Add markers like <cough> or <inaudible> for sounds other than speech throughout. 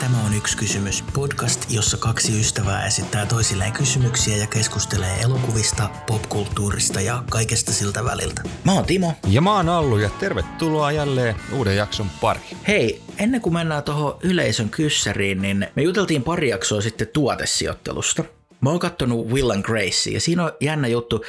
Tämä on yksi kysymys. Podcast, jossa kaksi ystävää esittää toisilleen kysymyksiä ja keskustelee elokuvista, popkulttuurista ja kaikesta siltä väliltä. Mä oon Timo. Ja mä oon Allu ja tervetuloa jälleen uuden jakson pari. Hei, ennen kuin mennään tuohon yleisön kyssäriin, niin me juteltiin pari jaksoa sitten tuotesijoittelusta. Mä oon kattonut Will and Grace ja siinä on jännä juttu.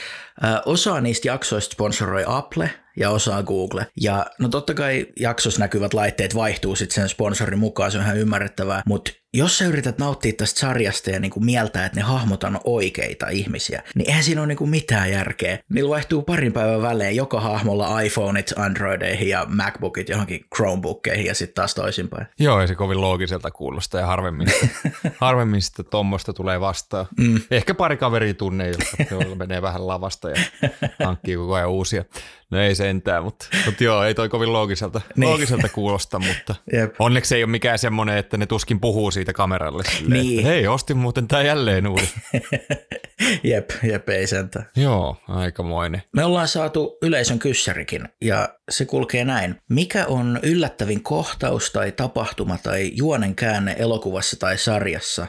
Osa niistä jaksoista sponsoroi Apple ja osaa Google. Ja no totta kai jaksossa näkyvät laitteet vaihtuu sitten sen sponsorin mukaan, se on ihan ymmärrettävää, mutta jos sä yrität nauttia tästä sarjasta ja niin kuin mieltää, että ne hahmot on oikeita ihmisiä, niin eihän siinä ole niin kuin mitään järkeä. Niillä vaihtuu parin päivän välein joka hahmolla iPhoneit Androideihin ja MacBookit johonkin Chromebookkeihin ja sitten taas toisinpäin. Joo, ei se kovin loogiselta kuulosta ja harvemmin, <laughs> harvemmin sitä tuommoista tulee vastaan. Mm. Ehkä pari kaveria tunne, joilla menee vähän lavasta ja hankkii koko ajan uusia. No ei sentään, mutta, mutta joo, ei toi kovin loogiselta, <laughs> niin. loogiselta kuulosta, mutta <laughs> Jep. onneksi ei ole mikään semmoinen, että ne tuskin puhuu siitä kameralle. Silleen, niin. Että, Hei, ostin muuten tää jälleen uuden. <laughs> jep, jep, ei sentään. Joo, aikamoinen. Me ollaan saatu yleisön kyssärikin ja se kulkee näin. Mikä on yllättävin kohtaus tai tapahtuma tai juonen käänne elokuvassa tai sarjassa,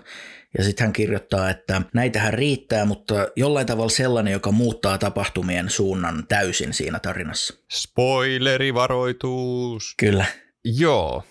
ja sitten hän kirjoittaa, että näitähän riittää, mutta jollain tavalla sellainen, joka muuttaa tapahtumien suunnan täysin siinä tarinassa. Spoilerivaroitus. Kyllä. Joo.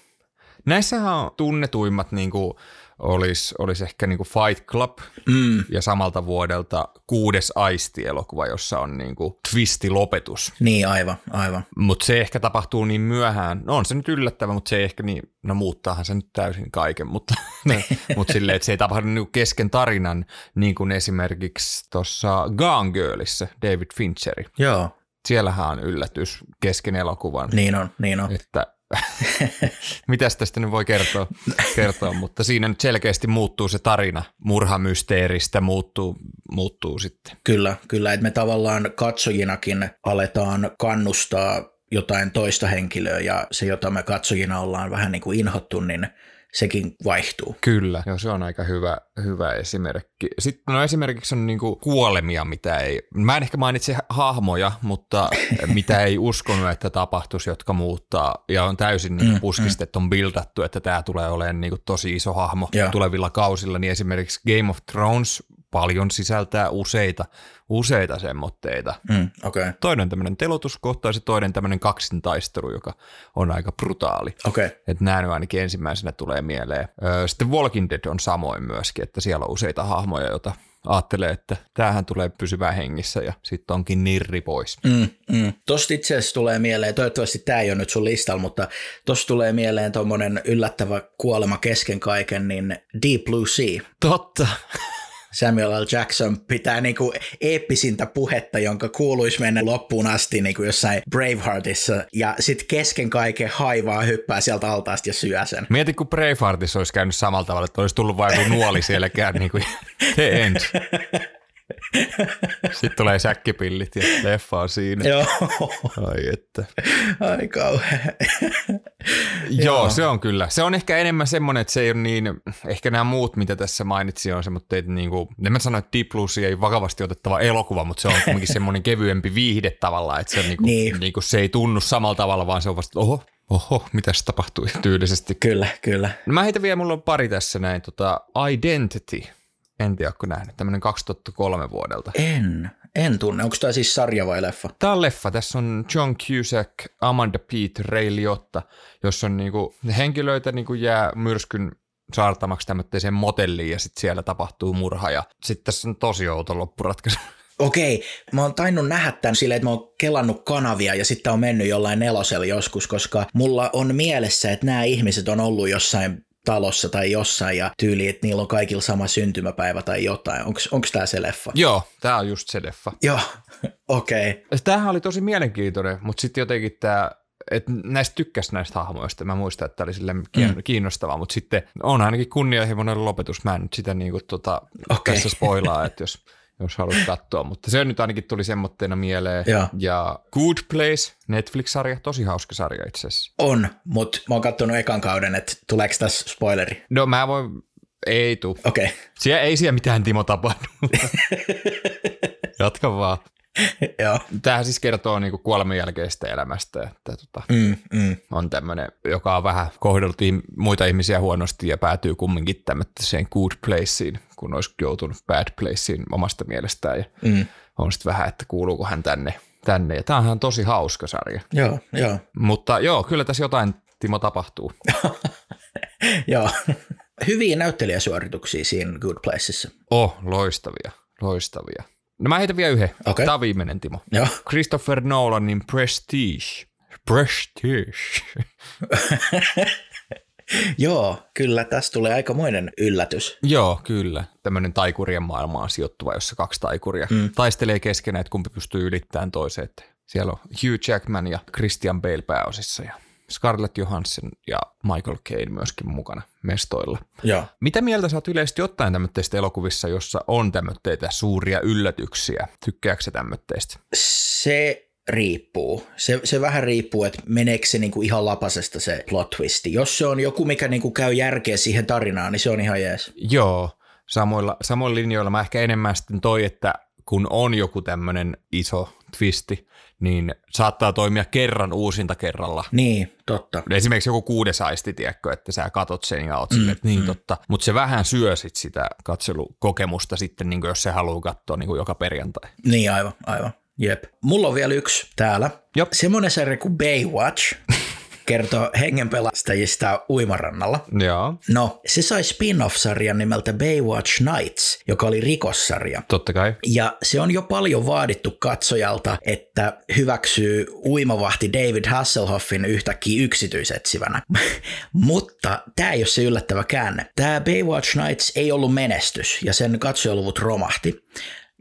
Näissähän on tunnetuimmat niin kuin olisi, olisi ehkä niin kuin Fight Club mm. ja samalta vuodelta kuudes aisti-elokuva, jossa on niin kuin twisti-lopetus. Niin, aivan, aivan. Mutta se ehkä tapahtuu niin myöhään. No on se nyt yllättävä, mutta se ei ehkä niin, no muuttaahan se nyt täysin kaiken, mutta, <laughs> mutta silleen, että se ei tapahdu niin kuin kesken tarinan, niin kuin esimerkiksi tuossa Gone Girlissa David Fincheri. Joo. Siellähän on yllätys kesken elokuvan. Niin on, niin on. Että <laughs> Mitäs tästä nyt voi kertoa, kertoa, mutta siinä nyt selkeästi muuttuu se tarina. Murhamysteeristä, muuttuu, muuttuu sitten. Kyllä, kyllä, että me tavallaan katsojinakin aletaan kannustaa jotain toista henkilöä ja se, jota me katsojina ollaan vähän niin kuin inhottu, niin sekin vaihtuu. Kyllä, joo, se on aika hyvä, hyvä esimerkki. Sitten no esimerkiksi on niinku kuolemia, mitä ei, mä en ehkä mainitse hahmoja, mutta <laughs> mitä ei uskonut, että tapahtuisi, jotka muuttaa ja on täysin niinku mm, mm. on bildattu, että tämä tulee olemaan niinku tosi iso hahmo ja. tulevilla kausilla, niin esimerkiksi Game of Thrones paljon sisältää useita, useita semmoitteita. Mm, okay. Toinen tämmöinen telotuskohtaus ja toinen tämmöinen kaksintaistelu, joka on aika brutaali. Okay. Että nämä nyt ainakin ensimmäisenä tulee mieleen. Sitten Walking Dead on samoin myöskin, että siellä on useita hahmoja, joita ajattelee, että tämähän tulee pysyvää hengissä ja sitten onkin nirri pois. Mm, mm. Tosta itse asiassa tulee mieleen, toivottavasti tämä ei ole nyt sun listalla, mutta tosta tulee mieleen tuommoinen yllättävä kuolema kesken kaiken, niin Deep Blue Sea. Totta. Samuel L. Jackson pitää niinku eeppisintä puhetta, jonka kuuluisi mennä loppuun asti niinku jossain Braveheartissa, ja sitten kesken kaiken haivaa hyppää sieltä altaasta ja syö sen. Mieti, kun Braveheartissa olisi käynyt samalla tavalla, että olisi tullut vain nuoli sielläkään niin kuin the <laughs> end. <laughs> Sitten tulee säkkipillit ja leffa on siinä. Joo. Ai että. Ai kauhean. Joo, se on kyllä. Se on ehkä enemmän semmoinen, että se ei ole niin, ehkä nämä muut, mitä tässä mainitsin, on semmoinen, että niin kuin, en mä sano, että Deep ei vakavasti otettava elokuva, mutta se on kuitenkin <laughs> semmoinen kevyempi viihde tavallaan, että se, niin kuin, niin. Niin kuin, se ei tunnu samalla tavalla, vaan se on vasta, oho, oho, mitä se tapahtui <laughs> tyylisesti. Kyllä, kyllä. No mä heitän vielä, mulla on pari tässä näin, tota, Identity – en tiedä, onko nähnyt. Tämmöinen 2003 vuodelta. En. En tunne. Onko tämä siis sarja vai leffa? Tämä on leffa. Tässä on John Cusack, Amanda Pete, Ray Liotta, jossa on niinku, henkilöitä niinku jää myrskyn saartamaksi tämmöiseen motelliin ja sitten siellä tapahtuu murha ja sitten tässä on tosi outo loppuratkaisu. <laughs> Okei, mä oon tainnut nähdä tämän silleen, että mä oon kelannut kanavia ja sitten on mennyt jollain nelosella joskus, koska mulla on mielessä, että nämä ihmiset on ollut jossain talossa tai jossain ja tyyli, että niillä on kaikilla sama syntymäpäivä tai jotain. Onko tämä se leffa? Joo, tämä on just se leffa. Joo, <laughs> okei. Okay. Tämähän oli tosi mielenkiintoinen, mutta sitten jotenkin tämä että näistä tykkäs näistä hahmoista. Mä muistan, että tämä oli sille mm. kiinnostavaa, mutta sitten on ainakin kunnianhimoinen lopetus. Mä en nyt sitä niinku tota, okay. tässä spoilaa, <laughs> että jos jos haluat katsoa. Mutta se nyt ainakin tuli semmoitteena mieleen. Ja, ja Good Place, Netflix-sarja, tosi hauska sarja itse asiassa. On, mutta mä oon katsonut ekan kauden, että tuleeko tässä spoileri? No mä voin, ei tu. Okei. Okay. Siellä ei siellä mitään Timo tapahdu. <laughs> Jatka vaan. Joo. Tämähän siis kertoo niinku kuoleman jälkeistä elämästä, että tota, Mm, mm. on tämmöinen, joka on vähän kohdellut muita ihmisiä huonosti ja päätyy kumminkin tämmöiseen good placeen, kun olisi joutunut bad placeen omasta mielestään ja Mm. on sitten vähän, että kuuluuko hän tänne. tänne. Ja tämähän on tosi hauska sarja. Joo, joo, Mutta joo, kyllä tässä jotain Timo tapahtuu. <laughs> joo. Hyviä näyttelijäsuorituksia siinä Good Placeissa. Oh, loistavia, loistavia. No mä heitän vielä yhden. Okei. Tämä on viimeinen, Timo. Joo. Christopher Nolanin Prestige. Prestige. <laughs> <laughs> Joo, kyllä tässä tulee aikamoinen yllätys. Joo, kyllä. Tämmöinen taikurien maailmaan sijoittuva, jossa kaksi taikuria mm. taistelee keskenään, että kumpi pystyy ylittämään toiseen. Siellä on Hugh Jackman ja Christian Bale pääosissa ja Scarlett Johansson ja Michael Caine myöskin mukana mestoilla. Joo. Mitä mieltä sä oot yleisesti ottaen tämmöistä elokuvissa, jossa on tämmöitä suuria yllätyksiä? Tykkääkö sä tämmöistä? Se riippuu. Se, se vähän riippuu, että meneekö se niinku ihan lapasesta se plot twisti. Jos se on joku, mikä niinku käy järkeä siihen tarinaan, niin se on ihan jees. Joo, samoilla, samoilla linjoilla mä ehkä enemmän sitten toi, että kun on joku tämmöinen iso twisti, niin saattaa toimia kerran uusinta kerralla. Niin, totta. Esimerkiksi joku kuudes aisti, tiedätkö, että sä katot sen ja oot silleen, että niin totta. Mutta se vähän syö sit sitä katselukokemusta sitten, niin jos se haluaa katsoa niin joka perjantai. Niin, aivan, aivan. Jep. Mulla on vielä yksi täällä. Jop. Semmoinen sarja kuin Baywatch <laughs> kertoo hengenpelastajista uimarannalla. Joo, No, se sai spin-off-sarjan nimeltä Baywatch Nights, joka oli rikossarja. totta kai. Ja se on jo paljon vaadittu katsojalta, että hyväksyy uimavahti David Hasselhoffin yhtäkkiä yksityisetsivänä. <laughs> Mutta tämä ei ole se yllättävä käänne. Tämä Baywatch Nights ei ollut menestys ja sen katsojaluvut romahti.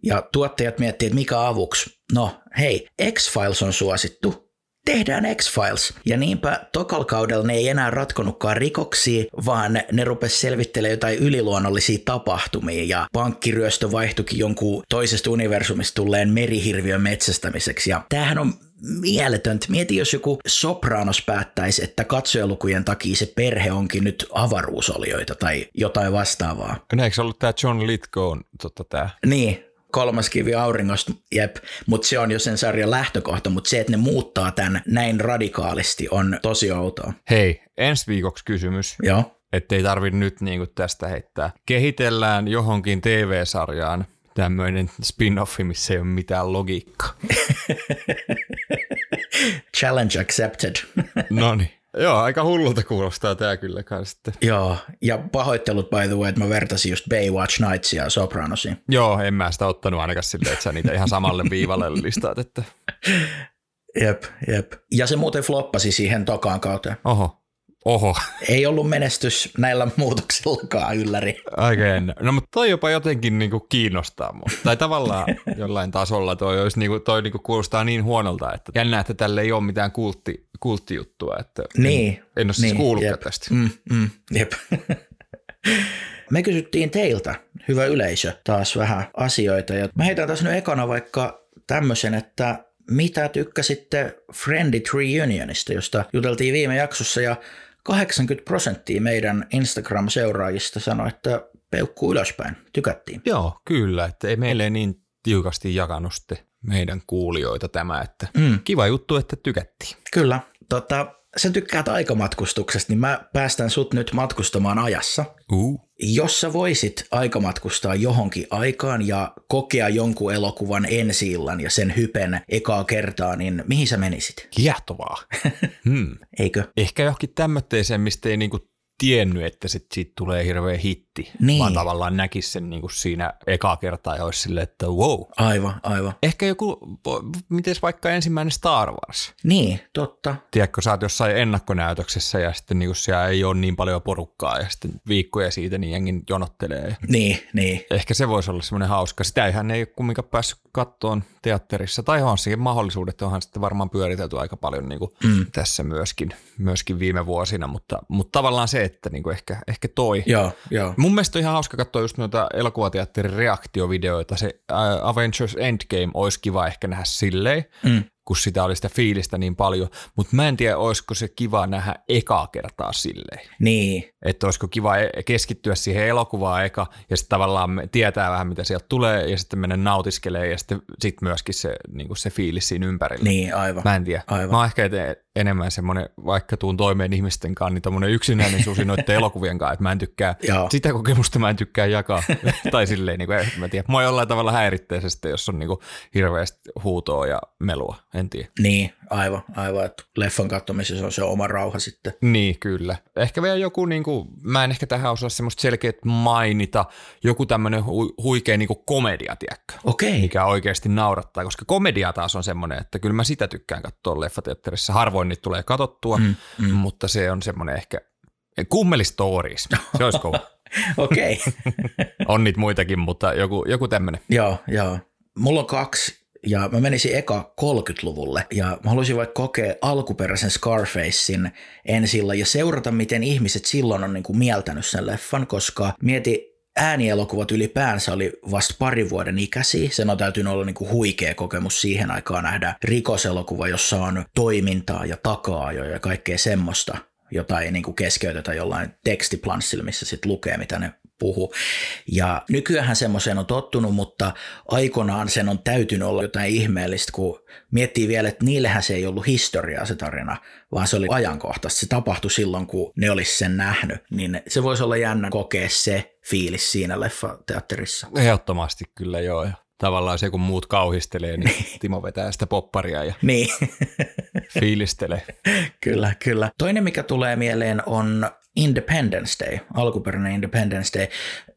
Ja tuottajat miettii, että mikä avuksi. No hei, X-Files on suosittu. Tehdään X-Files. Ja niinpä tokal kaudella ne ei enää ratkonutkaan rikoksia, vaan ne rupes selvittelemään jotain yliluonnollisia tapahtumia ja pankkiryöstö vaihtuikin jonkun toisesta universumista tulleen merihirviön metsästämiseksi. Ja tämähän on mieletöntä. Mieti, jos joku Sopranos päättäisi, että katsojalukujen takia se perhe onkin nyt avaruusolioita tai jotain vastaavaa. No, eikö se ollut tämä John Lithgow, tota, tämä Niin, kolmas kivi auringosta, jep, mutta se on jo sen sarjan lähtökohta, mutta se, että ne muuttaa tämän näin radikaalisti on tosi outoa. Hei, ensi viikoksi kysymys, Joo. ettei tarvi nyt niinku tästä heittää. Kehitellään johonkin TV-sarjaan tämmöinen spin-offi, missä ei ole mitään logiikkaa. <laughs> Challenge accepted. No niin. Joo, aika hullulta kuulostaa tämä kyllä kans sitten. Joo, ja pahoittelut by the way, että mä vertasin just Baywatch Nightsia ja Sopranosia. Joo, en mä sitä ottanut ainakaan silleen, että sä niitä ihan samalle <laughs> viivalle listaat, että Jep, jep. Ja se muuten floppasi siihen tokaan kauteen. oho, oho, Ei ollut menestys näillä muutoksillakaan ylläri. jännä. No mutta toi jopa jotenkin niinku kiinnostaa mua. Tai tavallaan jollain tasolla toi, olisi niinku, toi niinku kuulostaa niin huonolta, että jännä, että tälle ei ole mitään kultti, kulttijuttua, että Niin. en, en ole siis niin, kuullutkaan jep. tästä. Mm, mm, jep. <laughs> Me kysyttiin teiltä, hyvä yleisö, taas vähän asioita. Ja mä heitän tässä nyt ekana vaikka tämmöisen, että mitä tykkäsitte Friendit Reunionista, josta juteltiin viime jaksossa ja 80 prosenttia meidän Instagram-seuraajista sanoi, että peukkuu ylöspäin. Tykättiin. Joo, kyllä, että ei meille niin tiukasti jakanut meidän kuulijoita tämä, että Mm. kiva juttu, että tykättiin. Kyllä. Tota, sä tykkäät aikamatkustuksesta, niin mä päästän sut nyt matkustamaan ajassa. Uh. Jos sä voisit aikamatkustaa johonkin aikaan ja kokea jonkun elokuvan ensi ja sen hypen ekaa kertaa, niin mihin sä menisit? Kiehtovaa. <laughs> hmm. Eikö? Ehkä johonkin tämmöiseen, mistä ei niinku tiennyt, että sit siitä tulee hirveä hitti, Niin. vaan tavallaan näkisi sen niinku siinä ekaa kertaa ja olisi silleen, että wow. Aivan, aivan. Ehkä joku, miten vaikka ensimmäinen Star Wars? Niin, totta. Tiedätkö, sä oot jossain ennakkonäytöksessä ja sitten niinku siellä ei ole niin paljon porukkaa ja sitten viikkoja siitä niin jengi jonottelee. Niin, niin. Ehkä se voisi olla semmoinen hauska. Sitä eihän ei ole kumminkaan päässyt kattoon teatterissa. Tai on siihen mahdollisuudet, onhan sitten varmaan pyöritelty aika paljon niin kuin mm. tässä myöskin, myöskin viime vuosina, mutta, mutta tavallaan se, että niin kuin ehkä, ehkä toi. Joo, joo. Mun mielestä on ihan hauska katsoa just noita elokuvateatterin reaktiovideoita. Se äh, Avengers Endgame olisi kiva ehkä nähdä silleen, mm. kun sitä oli sitä fiilistä niin paljon, mutta mä en tiedä, olisiko se kiva nähdä ekaa kertaa silleen. Niin. Että olisiko kiva e- keskittyä siihen elokuvaan eka ja sitten tavallaan tietää vähän, mitä sieltä tulee ja sitten mennä nautiskelee ja sitten sit myöskin se, niin se fiilis siinä ympärillä. Niin, aivan. Mä en tiedä. Aivan. Mä oon ehkä enemmän semmoinen, vaikka tuun toimeen ihmisten kanssa, niin tämmöinen yksinäinen susi noiden elokuvien kanssa, että mä en tykkää, Joo. sitä kokemusta mä en tykkää jakaa. <laughs> tai silleen, niin kuin, mä tiedä, mua jollain tavalla häiritsee se sitten, jos on niin kuin hirveästi huutoa ja melua, en tiedä. Niin, aivan, aivan, että leffan katsomisessa on se oma rauha sitten. Niin, kyllä. Ehkä vielä joku, niin kuin, mä en ehkä tähän osaa semmoista selkeät mainita, joku tämmöinen hu- huikea niin kuin komedia, tiedätkö? Okei. Mikä oikeasti naurattaa, koska komedia taas on semmoinen, että kyllä mä sitä tykkään katsoa leffateatterissa. Harvoin niitä tulee katsottua, mm, mm. mutta se on semmoinen ehkä kummelistories. Se olisi kova. <laughs> Okei. <laughs> on niitä muitakin, mutta joku, joku tämmöinen. joo, joo. Mulla on kaksi ja mä menisin eka 30-luvulle ja mä haluaisin vaikka kokea alkuperäisen Scarfacein ensillä ja seurata, miten ihmiset silloin on niin kuin mieltänyt sen leffan, koska mieti äänielokuvat ylipäänsä oli vasta pari vuoden ikäisiä. Sen on täytynyt olla niinku huikea kokemus siihen aikaan nähdä rikoselokuva, jossa on toimintaa ja takaa ja kaikkea semmoista, jota ei niinku keskeytetä jollain tekstiplanssilla, missä sitten lukee, mitä ne puhu. Ja nykyään semmoiseen on tottunut, mutta aikanaan sen on täytynyt olla jotain ihmeellistä, kun miettii vielä, että niillehän se ei ollut historiaa se tarina, vaan se oli ajankohtaista. Se tapahtui silloin, kun ne olisi sen nähnyt, niin se voisi olla jännä kokea se fiilis siinä leffateatterissa. Ehdottomasti kyllä joo. Tavallaan se, kun muut kauhistelee, niin <laughs> Timo vetää sitä popparia ja Niin, fiilistelee. <laughs> kyllä, kyllä. Toinen, mikä tulee mieleen, on Independence Day, alkuperäinen Independence Day.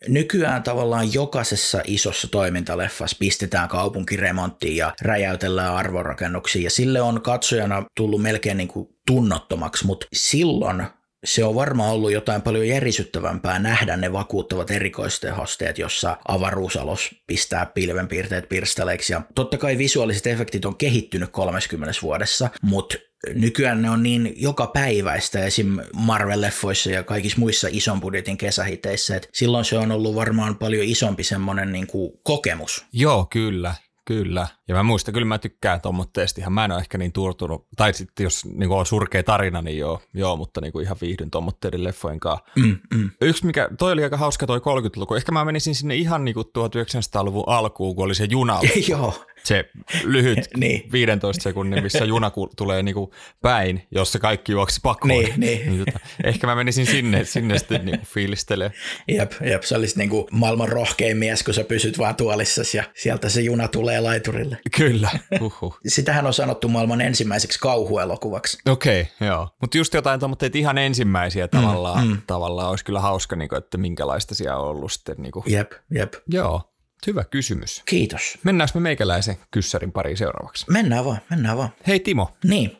Nykyään tavallaan jokaisessa isossa toimintaleffassa pistetään kaupunkiremonttiin ja räjäytellään arvorakennuksia ja sille on katsojana tullut melkein niin kuin tunnottomaksi, mutta silloin se on varmaan ollut jotain paljon järisyttävämpää nähdä ne vakuuttavat erikoistehosteet, jossa avaruusalus pistää pilvenpiirteet pirstaleiksi. Ja totta kai visuaaliset efektit on kehittynyt 30 vuodessa, mutta nykyään ne on niin joka päiväistä esim. Marvel-leffoissa ja kaikissa muissa ison budjetin kesähiteissä, että silloin se on ollut varmaan paljon isompi semmoinen niin kuin kokemus. Joo, kyllä. Kyllä. Ja mä muistan, kyllä mä tykkään tuommoitteesta ihan. Mä en ole ehkä niin turtunut, tai sitten jos niin on surkea tarina, niin joo, joo mutta niin ihan viihdyn tuommoitteiden leffojen kanssa. Mm, mm. Yksi, mikä, toi oli aika hauska toi 30-luku. Ehkä mä menisin sinne ihan niin kuin 1900-luvun alkuun, kun oli se juna. <laughs> Joo, Se lyhyt <laughs> Niin. 15 sekunnin, missä juna tulee niin kuin päin, jossa kaikki juoksi pakoon. Niin, niin. tota, ehkä mä menisin sinne, sinne sitten niin fiilistelee. jep, jep, se olisi niin kuin maailman rohkein mies, kun sä pysyt vaan tuolissasi ja sieltä se juna tulee laiturille. Kyllä, uhuh. <laughs> Sitähän on sanottu maailman ensimmäiseksi kauhuelokuvaksi. Okei, okay, joo. Mutta just jotain tuommoitteita ihan ensimmäisiä tavallaan, mm, tavallaan olisi kyllä hauska, niin kuin, että minkälaista siellä on ollut sitten. Niin kuin. Jep, jep. Joo, hyvä kysymys. Kiitos. Mennäänkö me meikäläisen kyssärin pariin seuraavaksi? Mennään vaan, mennään vaan. Hei Timo. Niin,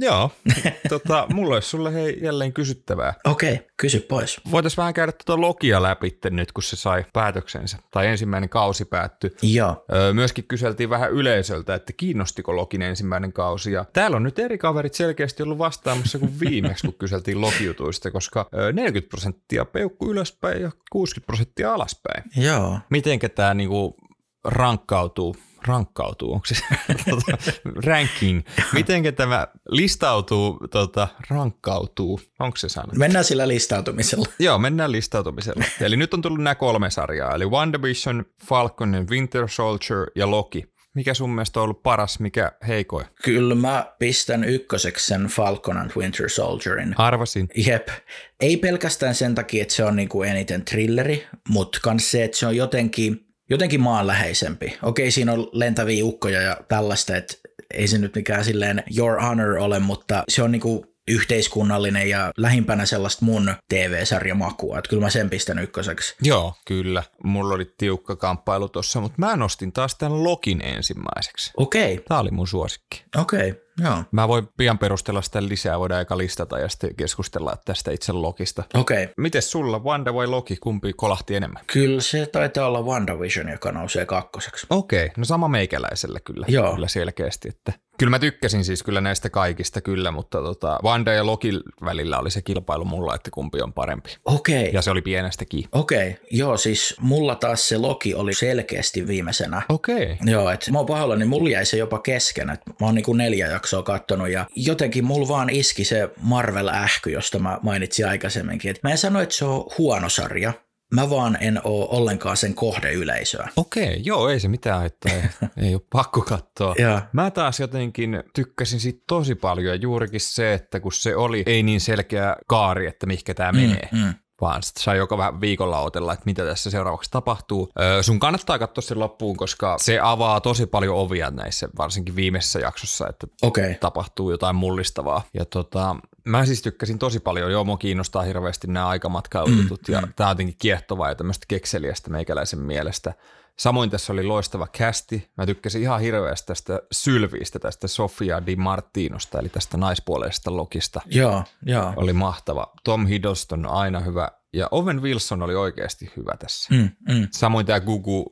Joo, <laughs> tota, mulla olisi sulle hei jälleen kysyttävää. okei, kysy pois. Voitaisiin vähän käydä tuota Lokia läpi nyt, kun se sai päätöksensä, tai ensimmäinen kausi päättyi. Joo, Öö, myöskin kyseltiin vähän yleisöltä, että kiinnostiko Lokin ensimmäinen kausi. Ja täällä on nyt eri kaverit selkeästi ollut vastaamassa kuin viimeksi, kun kyseltiin Lokijutuista, koska öö, 40 prosenttia peukku ylöspäin ja 60 prosenttia alaspäin. joo. Mitenkä tämä niinku rankkautuu? Rankkautuu, onko se <laughs> tota, ranking? Mitenkä tämä listautuu, tota, rankkautuu? Onko se sana? Mennään sillä listautumisella. <laughs> Joo, mennään listautumisella. Eli nyt on tullut nämä kolme sarjaa, eli WandaVision, Falcon and Winter Soldier ja Loki. Mikä sun mielestä on ollut paras, mikä heikoin? Kyllä mä pistän ykköseksi sen Falcon and Winter Soldierin. Arvasin. Jep. Ei pelkästään sen takia, että se on niinku eniten thrilleri, mutta myös se, että se on jotenkin, jotenkin maanläheisempi. Okei, siinä on lentäviä ukkoja ja tällaista, että ei se nyt mikään silleen your honor ole, mutta se on niinku yhteiskunnallinen ja lähimpänä sellaista mun TV-sarjamakua. Että kyllä mä sen pistän ykköseksi. Joo, kyllä. Mulla oli tiukka kamppailu tossa, mutta mä nostin taas tämän Lokin ensimmäiseksi. Okei, Tää oli mun suosikki. okei, joo. Mä voin pian perustella sitä lisää, voidaan aika listata ja sitten keskustella tästä itse Lokista. Okei. Mites sulla, Wanda vai Loki, kumpi kolahti enemmän? Kyllä se taitaa olla WandaVision, joka nousee kakkoseksi. Okei, no sama meikäläisellä kyllä, Joo. kyllä selkeästi, että Kyllä mä tykkäsin siis kyllä näistä kaikista kyllä, mutta tota, Wanda ja Loki välillä oli se kilpailu mulla, että kumpi on parempi. Okei. Okay. Ja se oli pienestäkin. Okei, okay. joo siis mulla taas se Loki oli selkeästi viimeisenä. Okei. Okay. Joo, että mä oon pahoilla, niin mulla jäi se jopa kesken, että mä oon niin kuin neljä jaksoa kattonut ja jotenkin mulla vaan iski se Marvel-ähky, josta mä mainitsin aikaisemminkin. Et mä en sano, että se on huono sarja, Mä vaan en oo ollenkaan sen kohdeyleisöä. Okei, joo, ei se mitään, että ei, <laughs> ei ole pakko katsoa. Ja. Mä taas jotenkin tykkäsin siitä tosi paljon ja juurikin se, että kun se oli ei niin selkeä kaari, että mihinkä tämä mm, menee. Mm vaan sit sai joka vähän viikolla otella, että mitä tässä seuraavaksi tapahtuu. Öö, sun kannattaa katsoa sen loppuun, koska se avaa tosi paljon ovia näissä, varsinkin viimeisessä jaksossa, että okay. tapahtuu jotain mullistavaa. Ja tota, mä siis tykkäsin tosi paljon, joo, mua kiinnostaa hirveästi nämä aikamatkailijutut, mm, ja mm. tää on jotenkin kiehtovaa ja tämmöistä kekseliästä meikäläisen mielestä. Samoin tässä oli loistava kästi. Mä tykkäsin ihan hirveästi tästä Sylviistä, tästä Sofia Di Martinosta, eli tästä naispuoleisesta Lokista. Joo, joo. Oli mahtava. Tom Hiddleston on aina hyvä. Ja Owen Wilson oli oikeasti hyvä tässä. Mm, mm. Samoin tämä Gugu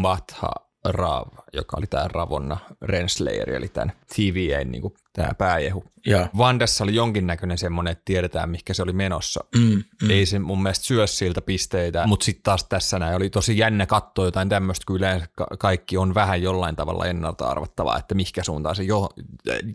Matha Rav, joka oli tämä Ravonna Renslayer, eli tämän TVA niin kuin tämä pääjehu. Ja. Vandassa oli jonkinnäköinen semmoinen, että tiedetään, mikä se oli menossa. Mm, mm. Ei se mun mielestä syö siltä pisteitä, mutta sitten taas tässä näin oli tosi jännä katsoa jotain tämmöistä, kun yleensä kaikki on vähän jollain tavalla ennalta arvattavaa, että mihinkä suuntaan se jo,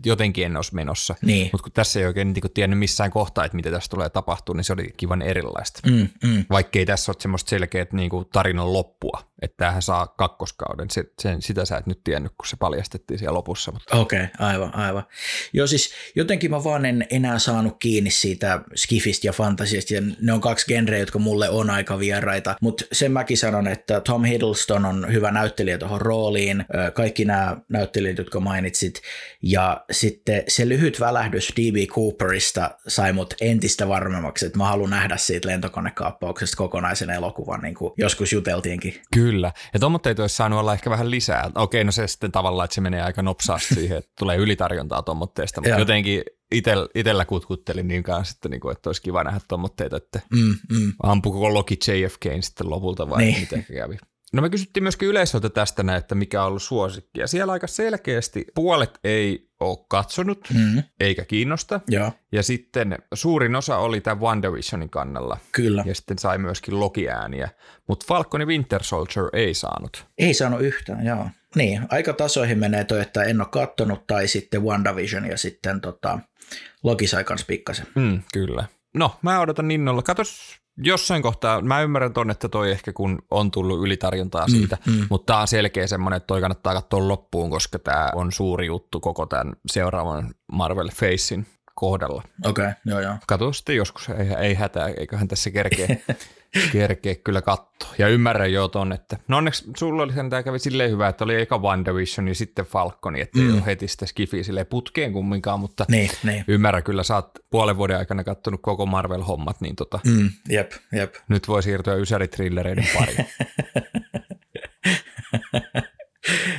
jotenkin en olisi menossa. Niin. Mutta kun tässä ei oikein niin tiennyt missään kohtaa, että mitä tässä tulee tapahtua, niin se oli kivan erilaista. Mm, mm. Vaikkei tässä ole semmoista selkeät niin kuin tarinan loppua, että tämähän saa kakkoskauden. Se, sen, sitä sä et nyt tiennyt, kun se paljastettiin siellä lopussa. Okei, okay, aivan, aivan. Joo, siis jotenkin mä vaan en enää saanut kiinni siitä skifistä ja fantasiasta, ja ne on kaksi genreä, jotka mulle on aika vieraita, mutta sen mäkin sanon, että Tom Hiddleston on hyvä näyttelijä tuohon rooliin, kaikki nämä näyttelijät, jotka mainitsit, ja sitten se lyhyt välähdys D.B. Cooperista sai mut entistä varmemmaksi, että mä haluan nähdä siitä lentokonekaappauksesta kokonaisen elokuvan, niin kuin joskus juteltiinkin. Kyllä, ja tuommoitteet olisi saanut olla ehkä vähän lisää. Okei, no se sitten tavallaan, että se menee aika nopsaasti siihen, että tulee ylitarjontaa tuommoitteesta, mutta jotenkin itel, itellä kutkuttelin niin kanssa, että, niinku, että olisi kiva nähdä tuommoitteita, että mm, mm. ampu koko Loki JFKin sitten lopulta vai niin. miten kävi. No me kysyttiin myöskin yleisöltä tästä näin, että mikä on ollut suosikki. Ja siellä aika selkeästi puolet ei ole katsonut mm. eikä kiinnosta. Ja. ja sitten suurin osa oli tämän WandaVisionin kannalla. Kyllä. Ja sitten sai myöskin Loki-ääniä. Mutta Falcon ja Winter Soldier ei saanut. Ei saanut yhtään, joo. Niin, aika tasoihin menee toi, että en ole kattonut, tai sitten WandaVision ja sitten tota, Loki sai kans pikkasen. Mm, kyllä. No, mä odotan innolla. Katos jossain kohtaa, mä ymmärrän ton, että toi ehkä kun on tullut ylitarjontaa mm, siitä, mm, mm. mutta tää on selkeä semmoinen, että toi kannattaa katsoa loppuun, koska tämä on suuri juttu koko tämän seuraavan Marvel Facein kohdalla. Okei, okay, joo joo. Kato sitten joskus, ei, ei hätää, eiköhän tässä kerkeä. <laughs> kerkeä kyllä katsoa. Ja ymmärrän jo ton, että no onneksi sulla oli sen, tämä kävi silleen hyvä, että oli eka WandaVision ja sitten Falconi, että mm. ei ole heti sitä skifi silleen putkeen kumminkaan, mutta niin, niin. ymmärrän kyllä, sä oot puolen vuoden aikana kattonut koko Marvel-hommat, niin tota, mm, jep, jep. nyt voi siirtyä ysäritrillereiden pariin. <laughs>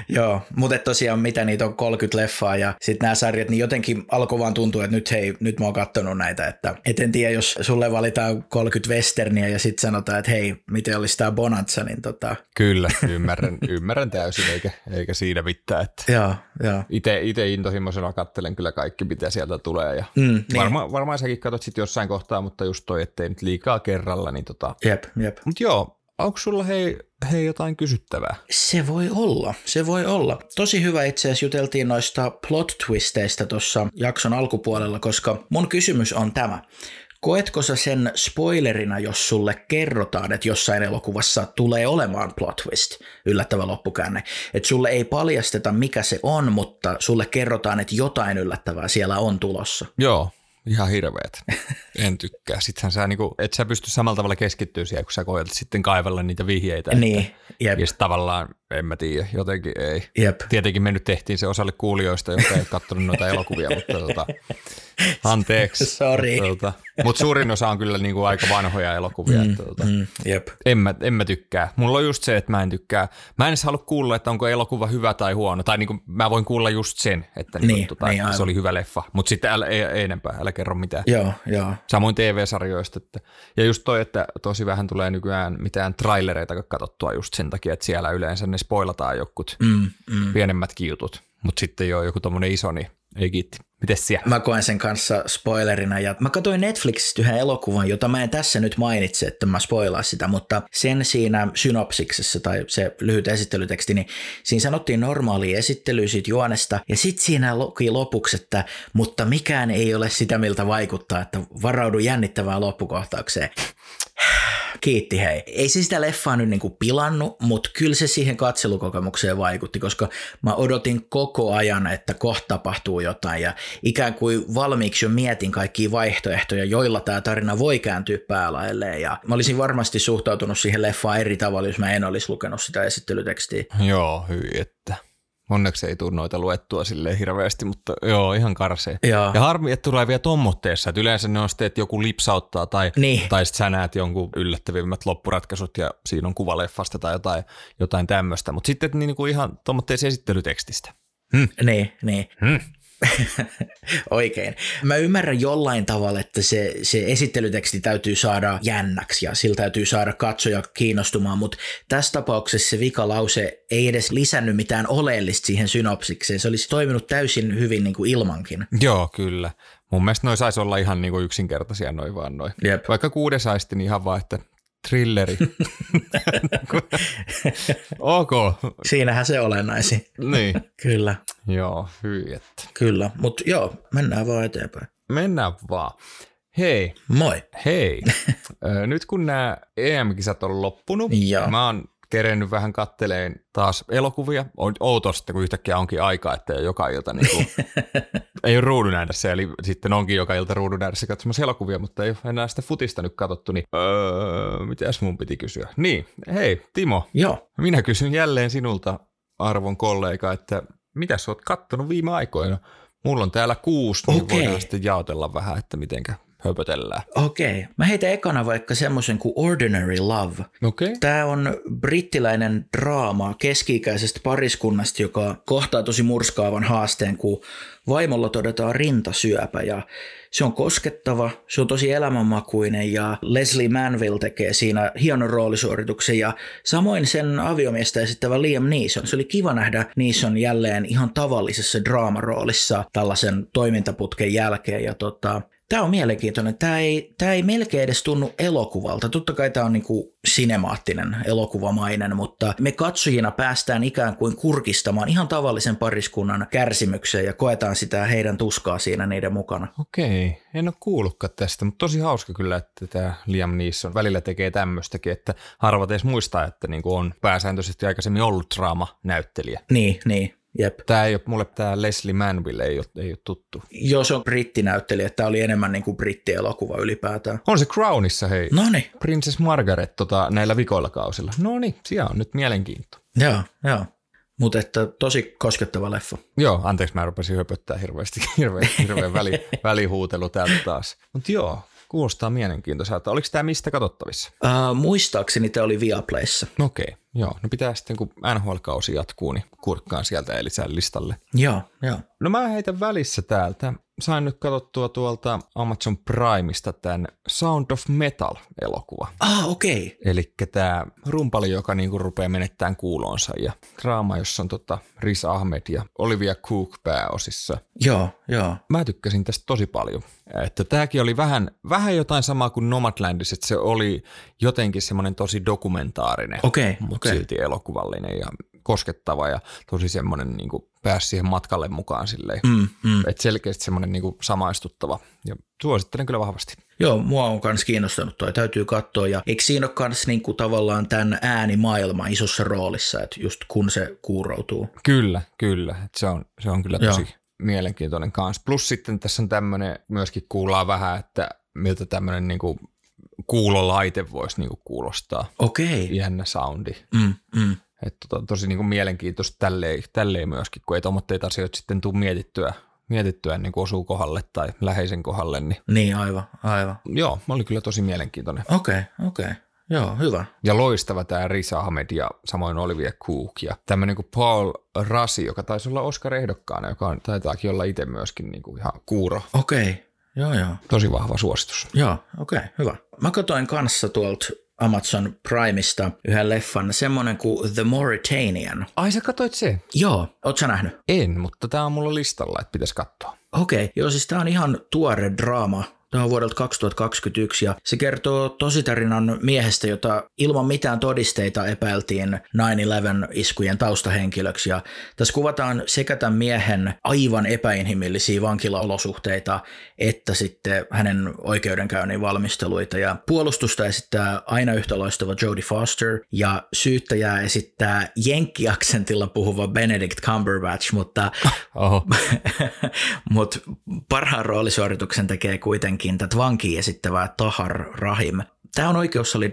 Joo, mutta tosiaan mitä niitä on 30 leffaa ja sitten nämä sarjat, niin jotenkin alkoi vaan tuntua, että nyt hei, nyt mä oon kattonut näitä, että et en tiedä, jos sulle valitaan 30 westerniä ja sitten sanotaan, että hei, miten olisi tämä Bonanza, niin tota... Kyllä, ymmärrän, <laughs> ymmärrän täysin, eikä, eikä siinä mitään, että joo, joo. Ite, ite intohimoisena kattelen kyllä kaikki, mitä sieltä tulee ja mm, niin. varma, varmaan säkin katsot sitten jossain kohtaa, mutta just toi, ettei nyt liikaa kerralla, niin tota... Jep, jep. Mutta joo, onko sulla hei, hei jotain kysyttävää? Se voi olla, se voi olla. Tosi hyvä itse asiassa juteltiin noista plot twisteistä tuossa jakson alkupuolella, koska mun kysymys on tämä. Koetko sä sen spoilerina, jos sulle kerrotaan, että jossain elokuvassa tulee olemaan plot twist, yllättävä loppukäänne? Että sulle ei paljasteta, mikä se on, mutta sulle kerrotaan, että jotain yllättävää siellä on tulossa. Joo, ihan hirveet. En tykkää. Sittenhän sä, niinku, et sä pysty samalla tavalla keskittyä siihen, kun sä koetat sitten kaivella niitä vihjeitä. Niin, että, jep. Ja tavallaan, en mä tiedä, jotenkin ei. Jep. Tietenkin me nyt tehtiin se osalle kuulijoista, jotka ei katsonut noita elokuvia, mutta tota, <laughs> anteeksi. Sorry. Tota, mutta suurin osa on kyllä niinku aika vanhoja elokuvia. Mm, että, tota, mm, jep. En, mä, en mä tykkää. Mulla on just se, että mä en tykkää. Mä en edes halua kuulla, että onko elokuva hyvä tai huono. Tai niinku, mä voin kuulla just sen, että, niinku, niin, tota, niin, se oli hyvä leffa. Mutta sitten älä, ei, ei enempää, älä kerro mitään. Joo, joo. Samoin TV-sarjoista. Että, ja just toi, että tosi vähän tulee nykyään mitään trailereita katsottua just sen takia, että siellä yleensä ne spoilataan jokut mm, mm. pienemmätkin jutut. mutta sitten jo joku tommonen iso, niin ei kiitti. Mites siellä? Mä koen sen kanssa spoilerina ja mä katsoin Netflixistä yhden elokuvan, jota mä en tässä nyt mainitse, että mä spoilaa sitä, mutta sen siinä synopsiksessa tai se lyhyt esittelyteksti, niin siinä sanottiin normaali esittely siitä juonesta ja sitten siinä luki lopuksi, että mutta mikään ei ole sitä, miltä vaikuttaa, että varaudu jännittävään loppukohtaukseen kiitti hei. Ei se sitä leffaa nyt niinku pilannut, mutta kyllä se siihen katselukokemukseen vaikutti, koska mä odotin koko ajan, että kohta tapahtuu jotain ja ikään kuin valmiiksi jo mietin kaikkia vaihtoehtoja, joilla tämä tarina voi kääntyä päälailleen ja mä olisin varmasti suhtautunut siihen leffaan eri tavalla, jos mä en olisi lukenut sitä esittelytekstiä. Joo, hyi, että Onneksi ei tule noita luettua sille hirveästi, mutta joo, ihan karsee. Joo. Ja harmi, että tulee vielä tommotteessa, että yleensä ne on sitten, että joku lipsauttaa tai, Niin. tai sitten sä näet jonkun yllättävimmät loppuratkaisut ja siinä on kuva leffasta tai jotain, jotain tämmöistä. Mutta sitten että niin kuin ihan tommotteessa esittelytekstistä. Niin, niin. Hmm. <laughs> Oikein. Mä ymmärrän jollain tavalla, että se, se esittelyteksti täytyy saada jännäksi ja sillä täytyy saada katsoja kiinnostumaan, mutta tässä tapauksessa se vikalause ei edes lisännyt mitään oleellista siihen synopsikseen. Se olisi toiminut täysin hyvin niin kuin ilmankin. Joo, kyllä. Mun mielestä noi saisi olla ihan niin kuin yksinkertaisia noin vaan noin. Jep. Vaikka kuudes aisti, niin ihan vaan, että thrilleri. <laughs> ok. Siinähän se olennaisin. Niin. Kyllä, Joo, hyi, että. kyllä. Mutta joo, mennään vaan eteenpäin. Mennään vaan. Hei, Moi. hei. <laughs> Nyt kun nämä EM-kisat on loppunut, Joo. mä oon kerennyt vähän katteleen taas elokuvia. On outoa sitten, kun yhtäkkiä onkin aika, että ei joka ilta niin kuin, <laughs> ei ole ruudun ääressä, eli sitten onkin joka ilta ruudun ääressä katsomassa elokuvia, mutta ei ole enää sitä futista nyt katsottu, niin öö, mitäs mun piti kysyä? Niin, hei Timo, Joo. minä kysyn jälleen sinulta, arvon kollega, että mitä sä oot kattonut viime aikoina? Mulla on täällä kuusi, niin Okei. voidaan sitten jaotella vähän, että mitenkä höpötellään. Okei. Mä heitän ekana vaikka semmoisen kuin Ordinary Love. Okei. Okay. Tämä on brittiläinen draama keski-ikäisestä pariskunnasta, joka kohtaa tosi murskaavan haasteen, kun vaimolla todetaan rintasyöpä ja se on koskettava, se on tosi elämänmakuinen ja Leslie Manville tekee siinä hienon roolisuorituksen ja samoin sen aviomiestä esittävä Liam Neeson. Se oli kiva nähdä Neeson jälleen ihan tavallisessa draamaroolissa tällaisen toimintaputken jälkeen ja tota, Tämä on mielenkiintoinen. Tämä ei, tämä ei melkein edes tunnu elokuvalta. Totta kai tämä on niin kuin sinemaattinen, elokuvamainen, mutta me katsojina päästään ikään kuin kurkistamaan ihan tavallisen pariskunnan kärsimykseen ja koetaan sitä heidän tuskaa siinä niiden mukana. Okei, en ole kuullutkaan tästä, mutta tosi hauska kyllä, että tämä Liam Neeson välillä tekee tämmöistäkin, että harvat edes muistaa, että niinku on pääsääntöisesti aikaisemmin ollut draama-näyttelijä. Niin, niin, jep. Tämä ei ole, mulle tämä Leslie Manville ei ole, ei ole tuttu. Joo, se on brittinäyttelijä. Tämä oli enemmän niin kuin brittielokuva ylipäätään. On se Crownissa, hei. No niin, Princess Margaret tota, näillä vikoilla kausilla. No niin, siellä on nyt mielenkiinto. joo, joo. Mutta että tosi koskettava leffa. Joo, anteeksi, mä rupesin höpöttää hirveästi, <laughs> hirveän, hirveän väli, <laughs> välihuutelu täältä taas. Mutta joo, kuulostaa mielenkiintoiselta. Oliko tämä mistä katsottavissa? Uh, muistaakseni tämä oli Viaplayssa. Okei, joo. No pitää sitten, kun NHL-kausi jatkuu, niin kurkkaan sieltä Elisän listalle. Joo, joo. No mä heitän välissä täältä. Sain nyt katsottua tuolta Amazon Primeista tämän Sound of Metal-elokuva. Ah, okei. Okay. Eli tämä rumpali, joka niinku rupeaa menettämään kuulonsa ja draama, jossa on tota Riz Ahmed ja Olivia Cook pääosissa. Joo, joo. Mä tykkäsin tästä tosi paljon. Että tämäkin oli vähän, vähän jotain samaa kuin Nomadlandissa, että se oli jotenkin semmoinen tosi dokumentaarinen, Okei, mutta okei. silti elokuvallinen ja koskettava ja tosi semmoinen niin kuin pääsi siihen matkalle mukaan silleen. Mm, mm. Että selkeästi semmoinen niin samaistuttava ja suosittelen kyllä vahvasti. Joo, mua on myös kiinnostanut toi, täytyy katsoa. Ja eikö siinä ole myös niinku tavallaan tämän äänimaailma isossa roolissa, että just kun se kuuroutuu. Kyllä, kyllä. Et se, on, se on kyllä Joo. tosi mielenkiintoinen kanssa. Plus sitten tässä on tämmöinen, myöskin kuullaan vähän, että miltä tämmöinen niin kuulolaite voisi niin kuin kuulostaa. Okei. Jännä soundi. Mm, mm. Että tota, tosi niin kuin mielenkiintoista tälleen, tälleen myöskin, kun ei tuommoitteita asioita sitten tule mietittyä, mietittyä niin kuin osuu kohdalle tai läheisen kohdalle. Niin Niin, aivan, aivan. joo, mä oli kyllä tosi mielenkiintoinen. Okei, okei. Joo, hyvä. Ja loistava tämä Riz Ahmed ja samoin Olivia Cook ja tämmöinen kuin Paul Rasi, joka taisi olla Oscar-ehdokkaana, joka on, taitaakin olla itse myöskin niin kuin ihan kuuro. Okei, joo, joo. Tosi vahva suositus. Joo, okei, hyvä. Mä katsoin kanssa tuolta Amazon Primeista yhden leffan, semmonen kuin The Mauritanian. Ai sä katsoit se? Joo, oot sä nähnyt? En, mutta tää on mulla listalla, että pitäisi katsoa. Okei, okay. joo siis tää on ihan tuore draama, Tämä on vuodelta 2021 ja se kertoo tositarinan miehestä, jota ilman mitään todisteita epäiltiin 9-11 iskujen taustahenkilöksi. Ja tässä kuvataan sekä tämän miehen aivan epäinhimillisiä vankilaolosuhteita että sitten hänen oikeudenkäynnin valmisteluita. Ja puolustusta esittää aina yhtä loistava Jodie Foster ja syyttäjää esittää jenkkiaksentilla puhuva Benedict Cumberbatch, mutta, <laughs> mutta parhaan roolisuorituksen tekee kuitenkin kuitenkin tätä vankia esittävää Tahar Rahim. Tämä on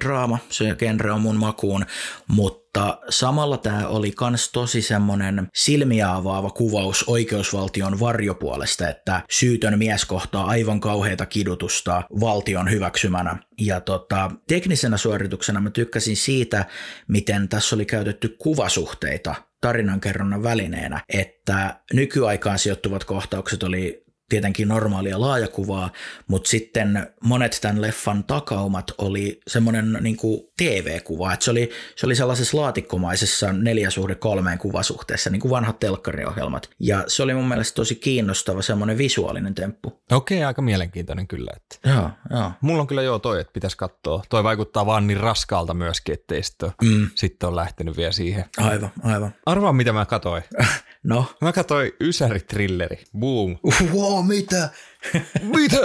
draama, se genre on mun makuun, mutta samalla tämä oli kans tosi semmonen silmiä avaava kuvaus oikeusvaltion varjopuolesta, että syytön mies kohtaa aivan kauheita kidutusta valtion hyväksymänä. Ja tota, teknisenä suorituksena mä tykkäsin siitä, miten tässä oli käytetty kuvasuhteita tarinankerronnan välineenä, että nykyaikaan sijoittuvat kohtaukset oli tietenkin normaalia laajakuvaa, mutta sitten monet tämän leffan takaumat oli semmoinen niin TV-kuva, että se oli, se oli sellaisessa laatikkomaisessa neljäsuhde kolmeen kuvasuhteessa, niin kuin vanhat telkkariohjelmat. Ja se oli mun mielestä tosi kiinnostava semmoinen visuaalinen temppu. Okei, aika mielenkiintoinen kyllä. Että. Joo, joo. Mulla on kyllä joo toi, että pitäisi katsoa. Toi vaikuttaa vaan niin raskaalta myöskin, ettei sitten, mm. sitten ole lähtenyt vielä siihen. Aivan, aivan. Arvaa, mitä mä katoin. <laughs> no? Mä katsoin Ysäri-trilleri. Boom. <laughs> Wow, mitä? <laughs> mitä?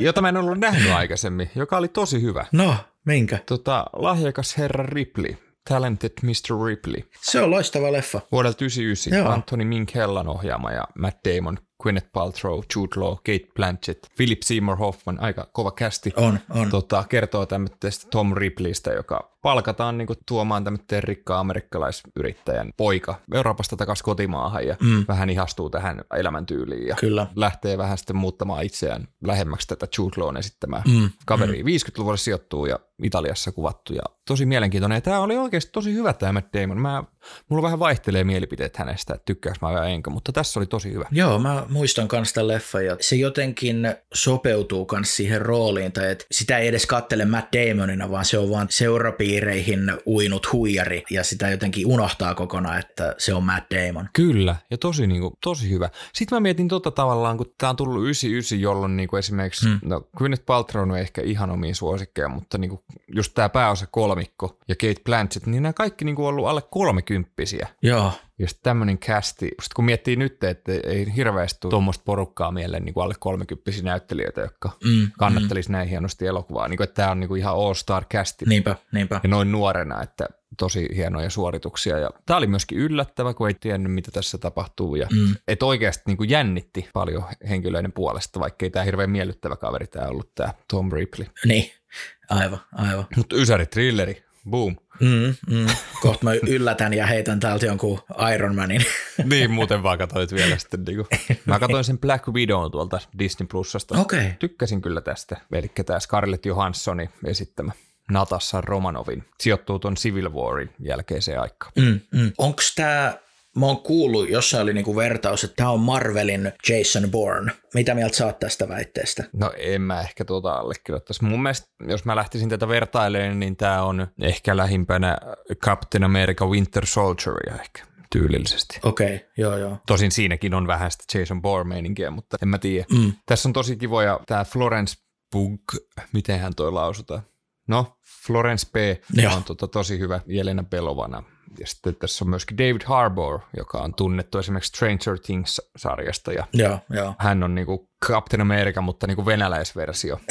Jota mä en ollut nähnyt aikaisemmin, joka oli tosi hyvä. No, minkä? Tota, lahjakas herra Ripley. Talented Mr. Ripley. Se on loistava leffa. Vuodelta 1999. Joo. Anthony Minkhellan ohjaama ja Matt Damon Gwyneth Paltrow, Jude Law, Kate Blanchett, Philip Seymour Hoffman, aika kova kästi. On, on. Tota, kertoo tämmöistä Tom Ripleystä, joka palkataan niinku tuomaan tämmöinen rikkaa amerikkalaisyrittäjän poika Euroopasta takaisin kotimaahan ja mm. vähän ihastuu tähän elämäntyyliin ja Kyllä. lähtee vähän sitten muuttamaan itseään lähemmäksi tätä Jude Lawn esittämää mm. kaveria. Mm. 50-luvulle sijoittuu ja Italiassa kuvattu ja tosi mielenkiintoinen. Ja tämä oli oikeasti tosi hyvä tämä Matt Damon. Mä, mulla vähän vaihtelee mielipiteet hänestä, että tykkääks mä vai enkä, mutta tässä oli tosi hyvä. Joo, mä muistan kans tämän leffa ja se jotenkin sopeutuu kans siihen rooliin, tai että sitä ei edes kattele Matt Damonina, vaan se on vaan seurapiireihin uinut huijari ja sitä jotenkin unohtaa kokonaan, että se on Matt Damon. Kyllä, ja tosi, niin kuin, tosi hyvä. Sitten mä mietin tota tavallaan, kun tää on tullut 99, jolloin niin kuin esimerkiksi, mm. no Gwyneth Paltrow on ehkä ihan omiin suosikkeja, mutta niin kuin just tämä pääosa kolmikko ja Kate Blanchett, niin nämä kaikki niin kuin ollut alle kolmekymppisiä. Joo. Ja sitten tämmöinen kästi, kun miettii nyt, että ei hirveästi tule tuommoista porukkaa mieleen niin kuin alle kolmekymppisiä näyttelijöitä, jotka mm, kannattelisi mm. näin hienosti elokuvaa. Niin kuin, että tämä on niin kuin ihan all-star kästi. Niinpä, niinpä. Ja noin nuorena, että tosi hienoja suorituksia. Ja tämä oli myöskin yllättävä, kun ei tiennyt, mitä tässä tapahtuu. Ja mm. että oikeasti niin kuin jännitti paljon henkilöiden puolesta, vaikka ei tämä hirveän miellyttävä kaveri tämä ollut tämä Tom Ripley. Niin, aivan, aivan. Mutta ysäri thrilleri, boom. Mm, mm. Kohta mä yllätän ja heitän täältä jonkun Iron Manin. <laughs> niin, muuten vaan katsoit vielä sitten. Niin kuin. Mä katsoin sen Black Widow tuolta Disney Plusasta. Okay. Tykkäsin kyllä tästä. Eli tämä Scarlett Johanssoni esittämä. Natassa Romanovin. Sijoittuu tuon Civil Warin jälkeiseen aikaan. Mm, mm. Onko tämä Mä oon kuullut, jossa oli niinku vertaus, että tämä on Marvelin Jason Bourne. Mitä mieltä sä oot tästä väitteestä? No en mä ehkä tuota allekirjoittaisi. Mun mielestä, jos mä lähtisin tätä vertailemaan, niin tämä on ehkä lähimpänä Captain America Winter Soldieria ehkä tyylillisesti. Okei, okay, joo joo. Tosin siinäkin on vähän sitä Jason Bourne-meininkiä, mutta en mä tiedä. Mm. Tässä on tosi kivoja tämä Florence Pugh, miten hän toi lausutaan. No, Florence P. Joo. on tota, tosi hyvä Jelena Pelovana ja sitten tässä on myöskin David Harbour, joka on tunnettu esimerkiksi Stranger Things-sarjasta. Ja joo, joo. Hän on niinku Captain America, mutta niinku venäläisversio. <laughs>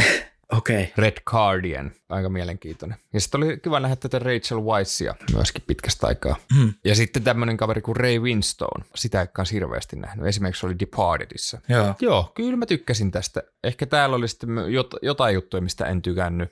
Okei. Okay. Red Guardian, aika mielenkiintoinen. Ja sitten oli kiva nähdä tätä Rachel Weissia myöskin pitkästä aikaa. Mm. Ja sitten tämmöinen kaveri kuin Ray Winstone, sitä ei ole hirveästi nähnyt. Esimerkiksi oli Departedissa. Joo. Joo, kyllä mä tykkäsin tästä. Ehkä täällä oli sitten jotain juttuja, mistä en tykännyt.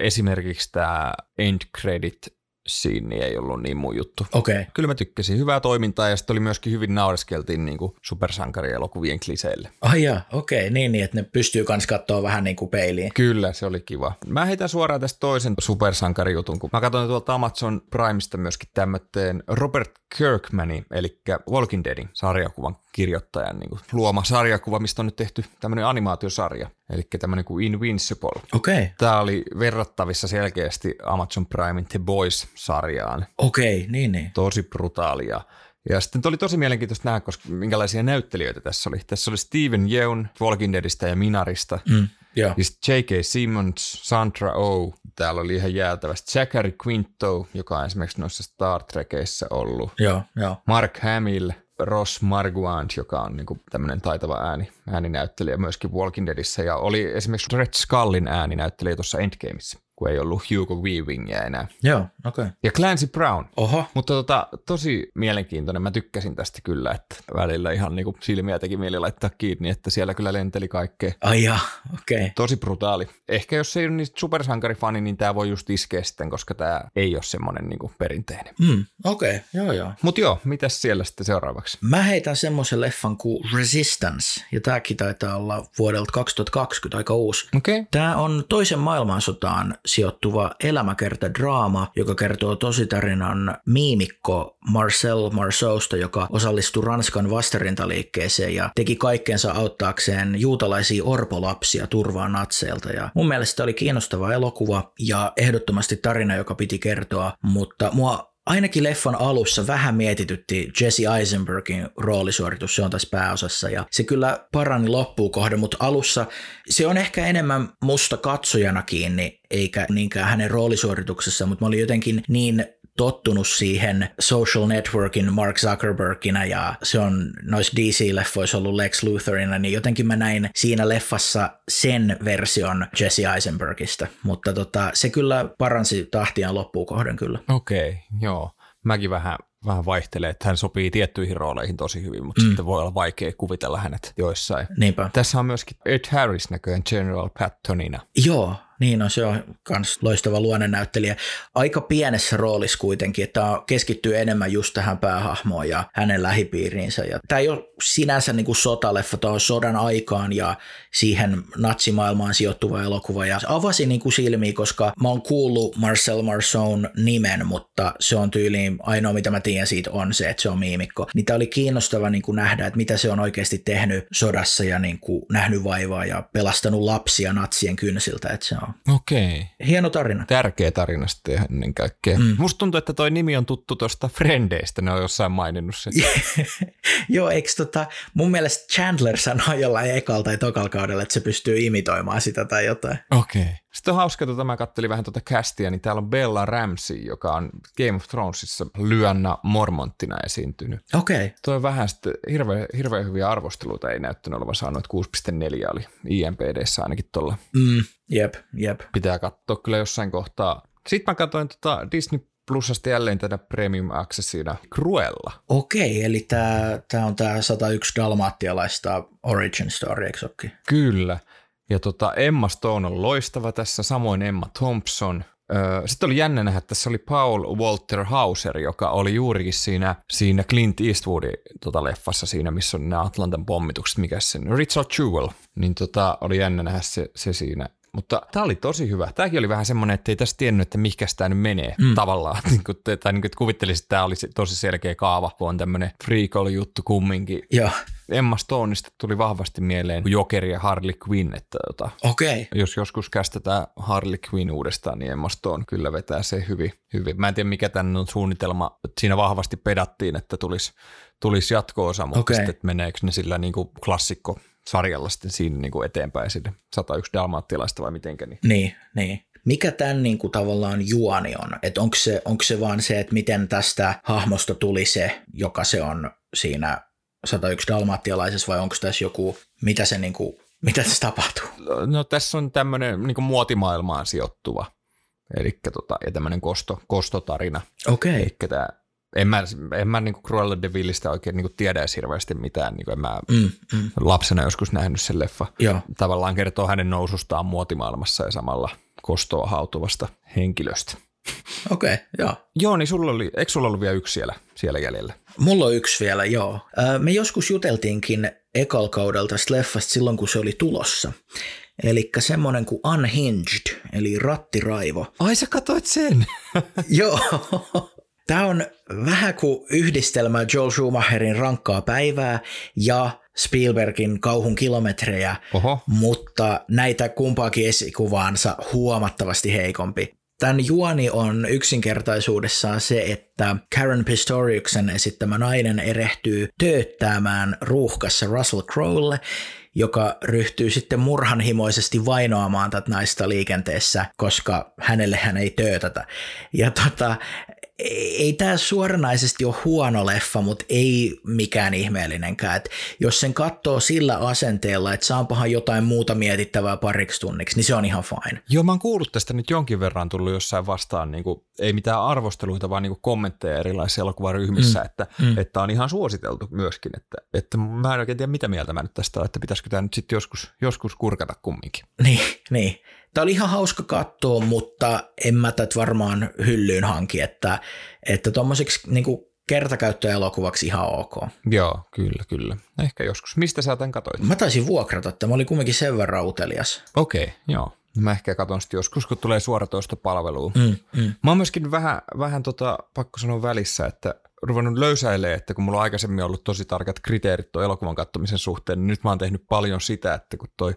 Esimerkiksi tämä end credit siinä ei ollut niin mun juttu. Okay. Kyllä mä tykkäsin. Hyvää toimintaa ja sitten oli myöskin hyvin naureskeltiin niin supersankarielokuvien kliseille. Ai jaa, okei. Okay. Niin, niin, että ne pystyy kans katsoa vähän niin kuin peiliin. Kyllä, se oli kiva. Mä heitän suoraan tästä toisen supersankarijutun, kun mä katsoin tuolta Amazon Primesta myöskin tämmöteen Robert Kirkmanin, eli Walking Deadin sarjakuvan kirjoittajan niin kuin, luoma sarjakuva, mistä on nyt tehty tämmöinen animaatiosarja, eli tämmöinen kuin Invincible. Okei. Okay. Tämä oli verrattavissa selkeästi Amazon Primein The Boys-sarjaan. Okei, okay, niin niin. Tosi brutaalia. Ja sitten oli tosi mielenkiintoista nähdä, koska minkälaisia näyttelijöitä tässä oli. Tässä oli Steven Yeun Walking Deadistä ja Minarista. Mm, joo. Ja sitten J.K. Simmons, Sandra Oh, täällä oli ihan jäätävästi. Zachary Quinto, joka on esimerkiksi noissa Star Trekeissä ollut. Joo, joo. Mark Hamill, Ross Marguand, joka on niin tämmöinen taitava ääni, ääninäyttelijä myöskin Walking Deadissä, ja oli esimerkiksi Red Skullin ääninäyttelijä tuossa Endgameissa kun ei ollut Hugo Weavingia enää. Joo, okei. Okay. Ja Clancy Brown. Oho. Mutta tota, tosi mielenkiintoinen. Mä tykkäsin tästä kyllä, että välillä ihan niinku silmiä teki mieli laittaa kiinni, että siellä kyllä lenteli kaikkea. Ai ja, okei. Okay. Tosi brutaali. Ehkä jos ei ole niin supersankarifani, niin tämä voi just iskeä sitten, koska tämä ei ole semmoinen niinku perinteinen. Mm, okei, okay. joo joo. Mutta joo, mitäs siellä sitten seuraavaksi? Mä heitän semmoisen leffan kuin Resistance, ja tämäkin taitaa olla vuodelta 2020 aika uusi. Okei. Okay. Tämä on toisen maailmansotaan sijoittuva elämäkerta-draama, joka kertoo tositarinan miimikko Marcel Marceausta, joka osallistui Ranskan vastarintaliikkeeseen ja teki kaikkensa auttaakseen juutalaisia orpolapsia turvaan natseilta. Ja mun mielestä oli kiinnostava elokuva ja ehdottomasti tarina, joka piti kertoa, mutta mua ainakin leffan alussa vähän mietitytti Jesse Eisenbergin roolisuoritus, se on tässä pääosassa ja se kyllä parani loppuun kohden, mutta alussa se on ehkä enemmän musta katsojana kiinni, eikä niinkään hänen roolisuorituksessa, mutta mä olin jotenkin niin tottunut siihen social networkin Mark Zuckerbergina ja se on noissa DC-leffoissa ollut Lex Luthorina, niin jotenkin mä näin siinä leffassa sen version Jesse Eisenbergista, mutta tota, se kyllä paransi tahtiaan loppuun kohden kyllä. Okei, okay, joo. Mäkin vähän vähän vaihtelee, että hän sopii tiettyihin rooleihin tosi hyvin, mutta mm. sitten voi olla vaikea kuvitella hänet joissain. Niinpä. Tässä on myöskin Ed Harris näköjään General Pattonina. Joo, niin on, se on myös loistava luonnennäyttelijä. Aika pienessä roolissa kuitenkin, että tämä keskittyy enemmän just tähän päähahmoon ja hänen lähipiiriinsä. Ja tämä ei ole sinänsä niin kuin sotaleffa, tämä on sodan aikaan ja siihen natsimaailmaan sijoittuva elokuva. Ja avasi niin kuin silmiä, koska mä oon kuullut Marcel Marceau nimen, mutta se on tyyliin ainoa, mitä mä tiedän siitä on se, että se on miimikko. Tämä oli kiinnostava niin kuin nähdä, että mitä se on oikeasti tehnyt sodassa ja niin kuin nähnyt vaivaa ja pelastanut lapsia natsien kynsiltä, että se on Okei. Okay. Hieno tarina. Tärkeä tarina sitten ennen kaikkea. Mm. Musta tuntuu, että toi nimi on tuttu tuosta Frendeistä, ne on jossain maininnut sen. <laughs> Joo, eikö tota, mun mielestä Chandler sanoi jollain ekalla tai tokalla kaudella, että se pystyy imitoimaan sitä tai jotain. Okei. Okay. Sitten on hauska, että mä kattelin vähän tuota castia, niin täällä on Bella Ramsey, joka on Game of Thronesissa lyönna Mormonttina esiintynyt. Okei. Okay. Tuo vähän sitten hirveän, hirveän hyviä arvosteluita ei näyttänyt olevan saanut, 6.4 oli IMPDssä ainakin tuolla. Mm, jep, jep. Pitää katsoa kyllä jossain kohtaa. Sitten mä katsoin tota Disney Plusasta jälleen tätä Premium Accessina Cruella. Okei, eli tämä on tämä 101 dalmaattialaista Origin Story, eikö Kyllä. Ja tota, Emma Stone on loistava tässä, samoin Emma Thompson. Sitten oli jännä nähdä, että tässä oli Paul Walter Hauser, joka oli juurikin siinä, siinä Clint Eastwoodin tota, leffassa siinä, missä on nämä Atlantan pommitukset, mikä se Richard Jewell. Niin tota, oli jännä nähdä se, se siinä. Mutta tämä oli tosi hyvä. Tämäkin oli vähän semmoinen, että ei tässä tiennyt, että mikä tämä nyt menee mm. tavallaan. <laughs> Niin kuin, tai niin kuin, että kuvittelisin, että tämä oli tosi selkeä kaava, kun on tämmöinen freak-juttu kumminkin. Joo. Emma Stoneista tuli vahvasti mieleen Jokeri ja Harley Quinn, että tota, okay. jos joskus kästetään Harley Quinn uudestaan, niin Emma Stone kyllä vetää se hyvin. hyvin. Mä en tiedä, mikä tämän on suunnitelma. Siinä vahvasti pedattiin, että tulisi, tulisi jatko-osa, mutta okay. sitten meneekö ne sillä niin kuin klassikko sarjalla sitten siinä niin kuin eteenpäin sinne 101 dalmaattilaista vai mitenkä. Niin, niin. niin. Mikä tämän niin kuin, tavallaan juoni on? Että onko se, onko se vaan se, että miten tästä hahmosta tuli se, joka se on siinä 101 dalmaattialaisessa vai onko tässä joku, mitä se niin kuin, mitä tässä tapahtuu? No tässä on tämmöinen niin kuin muotimaailmaan sijoittuva, eli tota, ja tämmöinen kosto, kostotarina. Okei. Okay. Eli tämä en mä, en mä niin Cruella de Villistä oikein niin tiedä edes hirveästi mitään. Niin en mä mm, mm. lapsena joskus nähnyt sen leffa. Joo. Tavallaan kertoo hänen nousustaan muotimaailmassa ja samalla kostoa hautuvasta henkilöstä. Okei, okay, joo. Joo, niin sulla oli, eikö sulla ollut vielä yksi siellä, siellä jäljellä? Mulla on yksi vielä, joo. Me joskus juteltiinkin ekal kaudelta leffasta silloin, kun se oli tulossa. Eli semmoinen kuin Unhinged, eli rattiraivo. Ai sä katsoit sen? <laughs> joo. Tämä on vähän kuin yhdistelmä Joel Schumacherin rankkaa päivää ja Spielbergin kauhun kilometrejä, Oho. mutta näitä kumpaakin esikuvaansa huomattavasti heikompi. Tämän juoni on yksinkertaisuudessaan se, että Karen Pistoriuksen esittämä nainen erehtyy tööttämään ruuhkassa Russell Crowelle, joka ryhtyy sitten murhanhimoisesti vainoamaan tätä naista liikenteessä, koska hänelle hän ei töötätä. Ja tota, ei tämä suoranaisesti ole huono leffa, mutta ei mikään ihmeellinenkään. Et jos sen katsoo sillä asenteella, että saanpahan jotain muuta mietittävää pariksi tunniksi, niin se on ihan fine. Joo, mä oon kuullut tästä nyt jonkin verran tullut jossain vastaan, niin kuin, ei mitään arvosteluita, vaan niin kuin kommentteja erilaisissa elokuvaryhmissä, mm. että, mm. että on ihan suositeltu myöskin. Että, että mä en oikein tiedä, mitä mieltä mä nyt tästä että pitäisikö tämä nyt sitten joskus, joskus kurkata kumminkin. Niin, niin. Tämä oli ihan hauska katsoa, mutta en mä tätä varmaan hyllyyn hanki, että että tuommoiseksi niin kertakäyttöelokuvaksi ihan ok. Joo, kyllä, kyllä. Ehkä joskus. Mistä sä tämän katoit? Mä taisin vuokrata, että mä olin kumminkin sen verran utelias. Okei, okay, joo. Mä ehkä katson sitten joskus, kun tulee suoratoistopalveluun. Mm, mm. Mä oon myöskin vähän, vähän tota, pakko sanoa välissä, että ruvennut löysäilee, että kun mulla on aikaisemmin ollut tosi tarkat kriteerit tuon elokuvan kattomisen suhteen, niin nyt mä oon tehnyt paljon sitä, että kun toi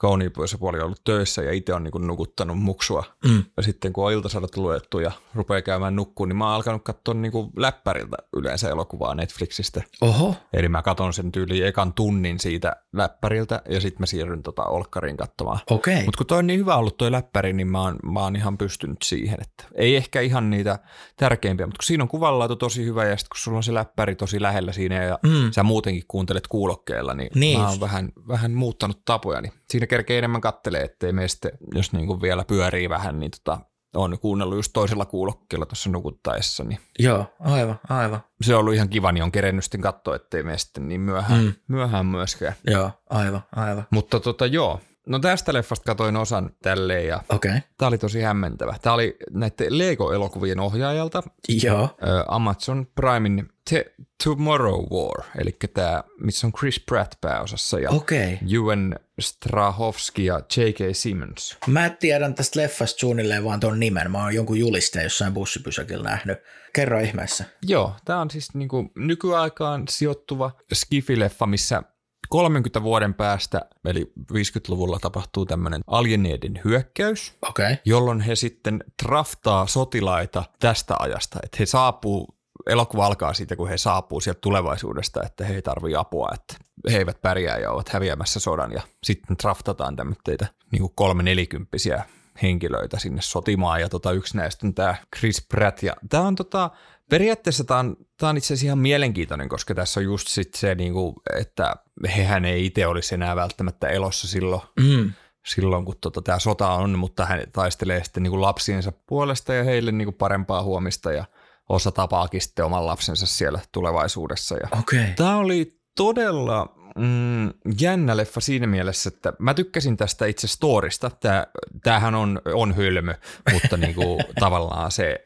kauniipuoli on ollut töissä ja itse on niin nukuttanut muksua. Mm. Ja sitten kun on iltasadat luettu ja rupeaa käymään nukkuun, niin mä oon alkanut katsoa niin kuin läppäriltä yleensä elokuvaa Netflixistä. Oho. Eli mä katson sen tyyliin ekan tunnin siitä läppäriltä ja sitten mä siirryn tota Olkkariin katsomaan. Okay. Mutta kun toi on niin hyvä ollut toi läppäri, niin mä oon, mä oon ihan pystynyt siihen. Että ei ehkä ihan niitä tärkeimpiä, mutta kun siinä on kuvanlaatu tosi hyvä ja sitten kun sulla on se läppäri tosi lähellä siinä ja mm. sä muutenkin kuuntelet kuulokkeella, niin, niin. mä oon vähän, vähän muuttanut tapoja. Siinä kerkee enemmän kattelee, ettei meistä, jos niin kuin vielä pyörii vähän, niin tota, on kuunnellut just toisella kuulokkeella tuossa nukuttaessa. Niin Joo, aivan, aivan. Se on ollut ihan kiva, niin on kerennyt sitten katsoa, ettei mene sitten niin myöhään, mm. myöhään myöskään. Joo, aivan, aivan. Mutta tota joo, No tästä leffasta katoin osan tälleen ja okay. tämä oli tosi hämmentävä. Tämä oli näiden Lego-elokuvien ohjaajalta. Joo. Amazon Primein The Tomorrow War, eli tämä, missä on Chris Pratt pääosassa ja okay. Ewan Strahovski ja J.K. Simmons. Mä tiedän tästä leffasta suunnilleen vaan tuon nimen. Mä oon jonkun julisteen jossain bussipysäkillä nähnyt. Kerro ihmeessä. Joo, tämä on siis niinku nykyaikaan sijoittuva skifileffa, missä 30 vuoden päästä, eli 50-luvulla tapahtuu tämmöinen alieneiden hyökkäys, okay. jolloin he sitten draftaa sotilaita tästä ajasta, että he saapuu elokuva alkaa siitä, kun he saapuu sieltä tulevaisuudesta, että he ei tarvitse apua, että he eivät pärjää ja ovat häviämässä sodan. Ja sitten draftataan tämmöitä niin kuin kolme nelikymppisiä henkilöitä sinne sotimaan. Ja tota, yksi näistä on tämä Chris Pratt. Ja tämä on tota, periaatteessa tämä on, tämä on itse asiassa ihan mielenkiintoinen, koska tässä on just sit se, niin kuin, että hehän ei itse olisi enää välttämättä elossa silloin, mm. silloin kun tota, tämä sota on, mutta hän taistelee sitten niin kuin lapsiensa puolesta ja heille niin kuin parempaa huomista ja osa tapaakin sitten oman lapsensa siellä tulevaisuudessa. Ja okay. Tämä oli todella mm, jännä leffa siinä mielessä, että mä tykkäsin tästä itse storista. Tää, tämähän on, on hölmö, mutta <laughs> niinku, tavallaan se,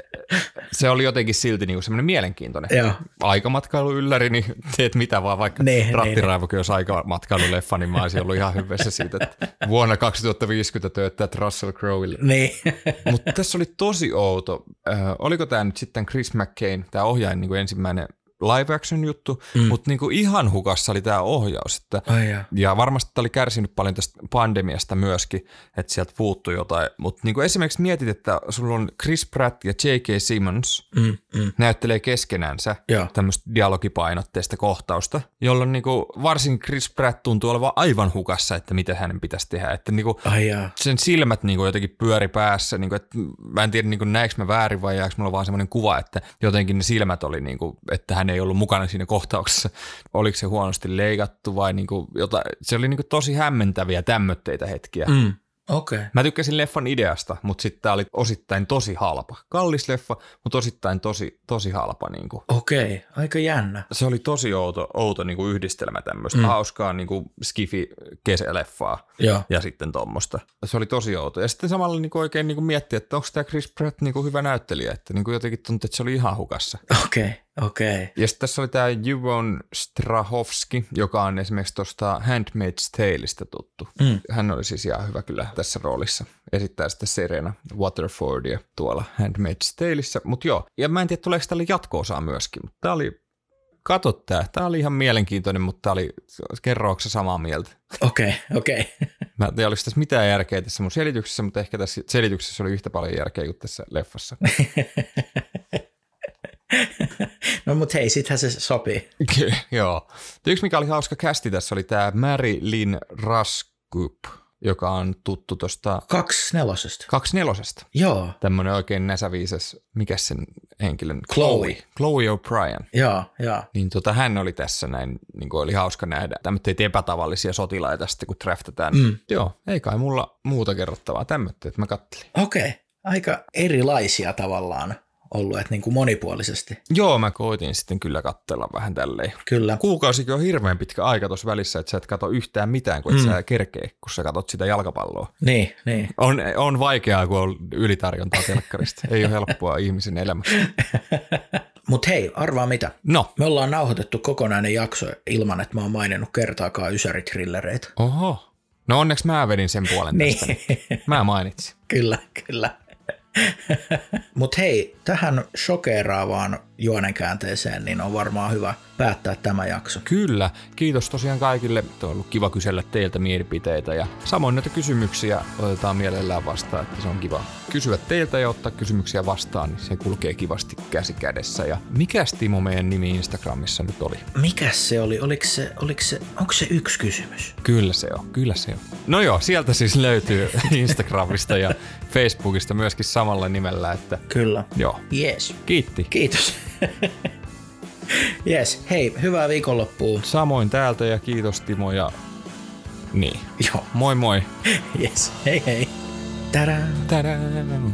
se oli jotenkin silti niinku semmoinen mielenkiintoinen. Joo. Aikamatkailuylläri, niin teet mitä vaan, vaikka ne, Rattiraivokin olisi aikamatkailu-leffa, niin mä olisin ollut ihan hyvässä siitä, että vuonna 2050 tööttää Russell Crowelle. Niin. <laughs> mutta tässä oli tosi outo. Äh, oliko tämä nyt sitten Chris McCain, tämä ohjaaja niin ensimmäinen live action juttu, mm. mutta niinku ihan hukassa oli tämä ohjaus. Että, Ai ja. ja varmasti tämä oli kärsinyt paljon tästä pandemiasta myöskin, että sieltä puuttui jotain. Mutta niinku esimerkiksi mietit, että sulla on Chris Pratt ja J.K. Simmons mm, mm. näyttelee keskenänsä tämmöistä dialogipainotteista kohtausta, jolloin niinku varsin Chris Pratt tuntuu olevan aivan hukassa, että mitä hänen pitäisi tehdä. Että niinku Ai sen silmät niinku jotenkin pyöri päässä. Niinku, että mä en tiedä, niinku, näekö mä väärin vai jääkö mulla vaan semmoinen kuva, että jotenkin ne silmät oli, niinku, että hän ei ollut mukana siinä kohtauksessa. Oliko se huonosti leikattu vai niin kuin jotain. Se oli niin kuin tosi hämmentäviä tämmötteitä hetkiä. Mm. Okei. Okay. Mä tykkäsin leffan ideasta, mutta sitten tää oli osittain tosi halpa. Kallis leffa, mutta osittain tosi, tosi halpa. Niin kuin. Okei, okay. aika jännä. Se oli tosi outo, outo niin kuin yhdistelmä tämmöistä mm. hauskaa niin kuin skifi kesäleffaa Joo. ja sitten tuommoista. Se oli tosi outo. Ja sitten samalla niin kuin oikein niin kuin mietti, että onko tämä Chris Pratt niin kuin hyvä näyttelijä, että niin kuin jotenkin tuntui, että se oli ihan hukassa. Okei, okay. Okei. Okay. Ja sitten tässä oli tämä Juvon Strahovski, joka on esimerkiksi tuosta Handmaid's Taleista tuttu. Mm. Hän oli siis ihan hyvä kyllä tässä roolissa. Esittää sitten Serena Waterfordia tuolla Handmaid's Taleissa. Mutta joo, ja mä en tiedä tuleeko tälle jatko-osaa myöskin, mutta tämä oli Kato tää. Tää oli ihan mielenkiintoinen, mutta tää oli, kerrooko samaa mieltä? Okei, okay, okei. Okay. <laughs> Mä en tiedä, oliko tässä mitään järkeä tässä mun selityksessä, mutta ehkä tässä selityksessä oli yhtä paljon järkeä kuin tässä leffassa. <laughs> no mut hei, sittenhän se sopii. Joo. Yksi mikä oli hauska kästi tässä oli tämä Mary Lynn Raskup joka on tuttu tuosta... Kaksi nelosesta. Kaksi nelosesta. Joo. Tämmöinen oikein näsäviisas, mikä sen henkilön? Chloe. Chloe O'Brien. Joo, joo. Niin tota, hän oli tässä näin, niin kuin oli hauska nähdä tämmöitä epätavallisia sotilaita sitten, kun draftataan. Mm. Joo, ei kai mulla muuta kerrottavaa tämmöitä, että mä kattelin. Okei, okay. aika erilaisia tavallaan ollut, että niin kuin monipuolisesti. Joo, mä koitin sitten kyllä katsella vähän tälleen. Kyllä. Kuukausikin on hirveän pitkä aika tuossa välissä, että sä et katso yhtään mitään, kun et mm. sä kerkee, kun sä katsot sitä jalkapalloa. Niin, niin. On, on vaikeaa, kun on ylitarjontaa telkkarista. Ei ole helppoa ihmisen elämässä. <laughs> Mutta hei, arvaa mitä? No. Me ollaan nauhoitettu kokonainen jakso ilman, että mä oon maininnut kertaakaan ysäritrillereitä. Oho. No onneksi mä vedin sen puolen niin. tästä. Mä mainitsin. <laughs> kyllä, kyllä. Mutta hei, tähän shokeraavaan juonenkäänteeseen, niin on varmaan hyvä päättää tämä jakso. Kyllä. Kiitos tosiaan kaikille. On ollut kiva kysellä teiltä mielipiteitä ja samoin näitä kysymyksiä otetaan mielellään vastaan, että se on kiva kysyä teiltä ja ottaa kysymyksiä vastaan, niin se kulkee kivasti käsi kädessä. Ja mikä Timo meidän nimi Instagramissa nyt oli? Mikä se oli? Oliko se, oliko se, onko se yksi kysymys? Kyllä se on, kyllä se on. No joo, sieltä siis löytyy <laughs> Instagramista ja Facebookista myöskin samalla nimellä. Että... Kyllä. Joo. Yes. Kiitti. Kiitos. <laughs> Yes, hei, hyvää viikonloppua. Samoin täältä ja kiitos Timo ja niin. Joo. Moi moi. <laughs> Yes, hei hei. Tadaan. Tadaan.